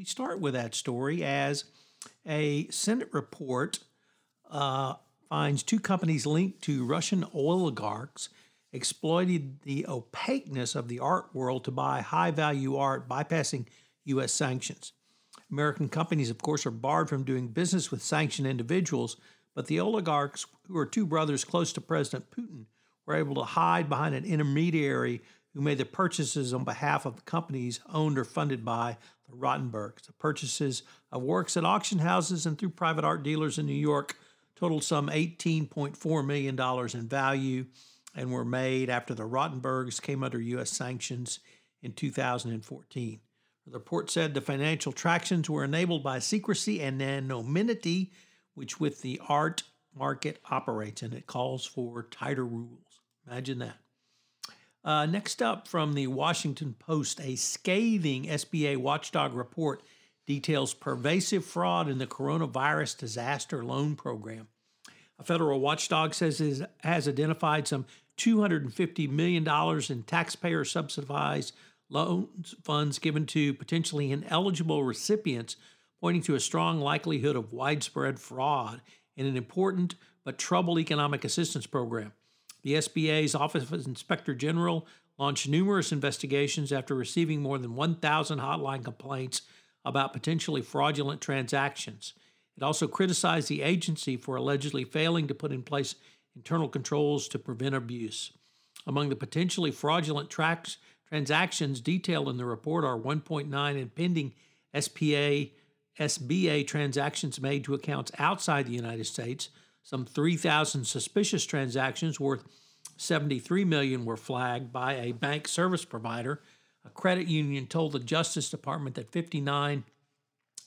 We start with that story as a Senate report uh, finds two companies linked to Russian oligarchs exploited the opaqueness of the art world to buy high value art, bypassing U.S. sanctions. American companies, of course, are barred from doing business with sanctioned individuals, but the oligarchs, who are two brothers close to President Putin, were able to hide behind an intermediary who made the purchases on behalf of the companies owned or funded by the Rotenbergs. The purchases of works at auction houses and through private art dealers in New York totaled some $18.4 million in value and were made after the Rotenbergs came under U.S. sanctions in 2014. The report said the financial tractions were enabled by secrecy and anonymity, which with the art market operates, and it calls for tighter rules. Imagine that. Uh, next up from the Washington Post, a scathing SBA watchdog report details pervasive fraud in the coronavirus disaster loan program. A federal watchdog says it has identified some $250 million in taxpayer subsidized loans funds given to potentially ineligible recipients, pointing to a strong likelihood of widespread fraud in an important but troubled economic assistance program. The SBA's Office of Inspector General launched numerous investigations after receiving more than 1,000 hotline complaints about potentially fraudulent transactions. It also criticized the agency for allegedly failing to put in place internal controls to prevent abuse. Among the potentially fraudulent tracks, transactions detailed in the report are 1.9 in pending SPA SBA transactions made to accounts outside the United States, some 3,000 suspicious transactions worth 73 million were flagged by a bank service provider. A credit union told the Justice Department that 59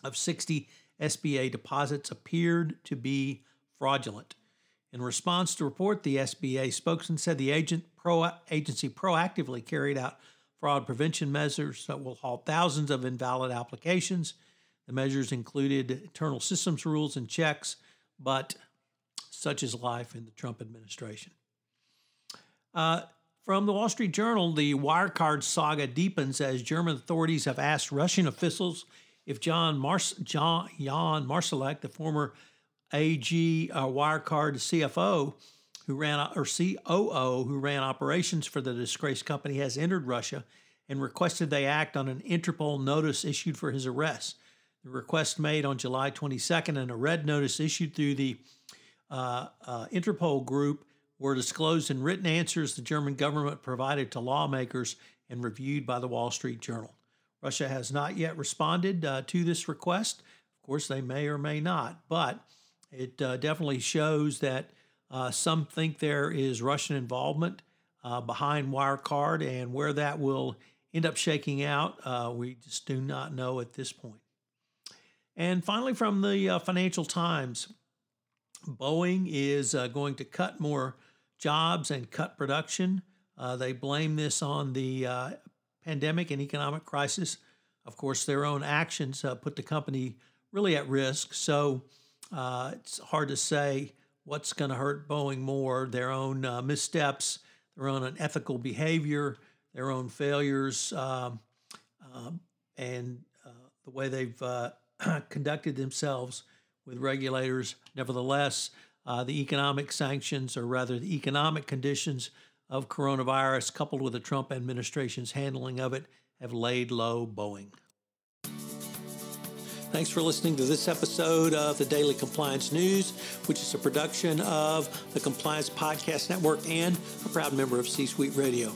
of 60 SBA deposits appeared to be fraudulent. In response to report, the SBA spokesman said the agent pro- agency proactively carried out fraud prevention measures that will halt thousands of invalid applications. The measures included internal systems rules and checks, but such is life in the Trump administration. Uh, from the Wall Street Journal, the Wirecard saga deepens as German authorities have asked Russian officials if John, Mars- John Jan Marsalek, the former AG uh, Wirecard CFO, who ran or COO who ran operations for the disgraced company, has entered Russia and requested they act on an Interpol notice issued for his arrest. The request made on July 22nd and a red notice issued through the uh, uh, Interpol group were disclosed in written answers the German government provided to lawmakers and reviewed by the Wall Street Journal. Russia has not yet responded uh, to this request. Of course, they may or may not, but it uh, definitely shows that uh, some think there is Russian involvement uh, behind Wirecard, and where that will end up shaking out, we just do not know at this point. And finally, from the Financial Times, Boeing is uh, going to cut more jobs and cut production. Uh, they blame this on the uh, pandemic and economic crisis. Of course, their own actions uh, put the company really at risk. So uh, it's hard to say what's going to hurt Boeing more their own uh, missteps, their own unethical behavior, their own failures, um, um and the way they've conducted themselves with regulators. Nevertheless, uh, the economic sanctions, or rather the economic conditions of coronavirus, coupled with the Trump administration's handling of it, have laid low Boeing. Thanks for listening to this episode of the Daily Compliance News, which is a production of the Compliance Podcast Network and a proud member of C Suite Radio.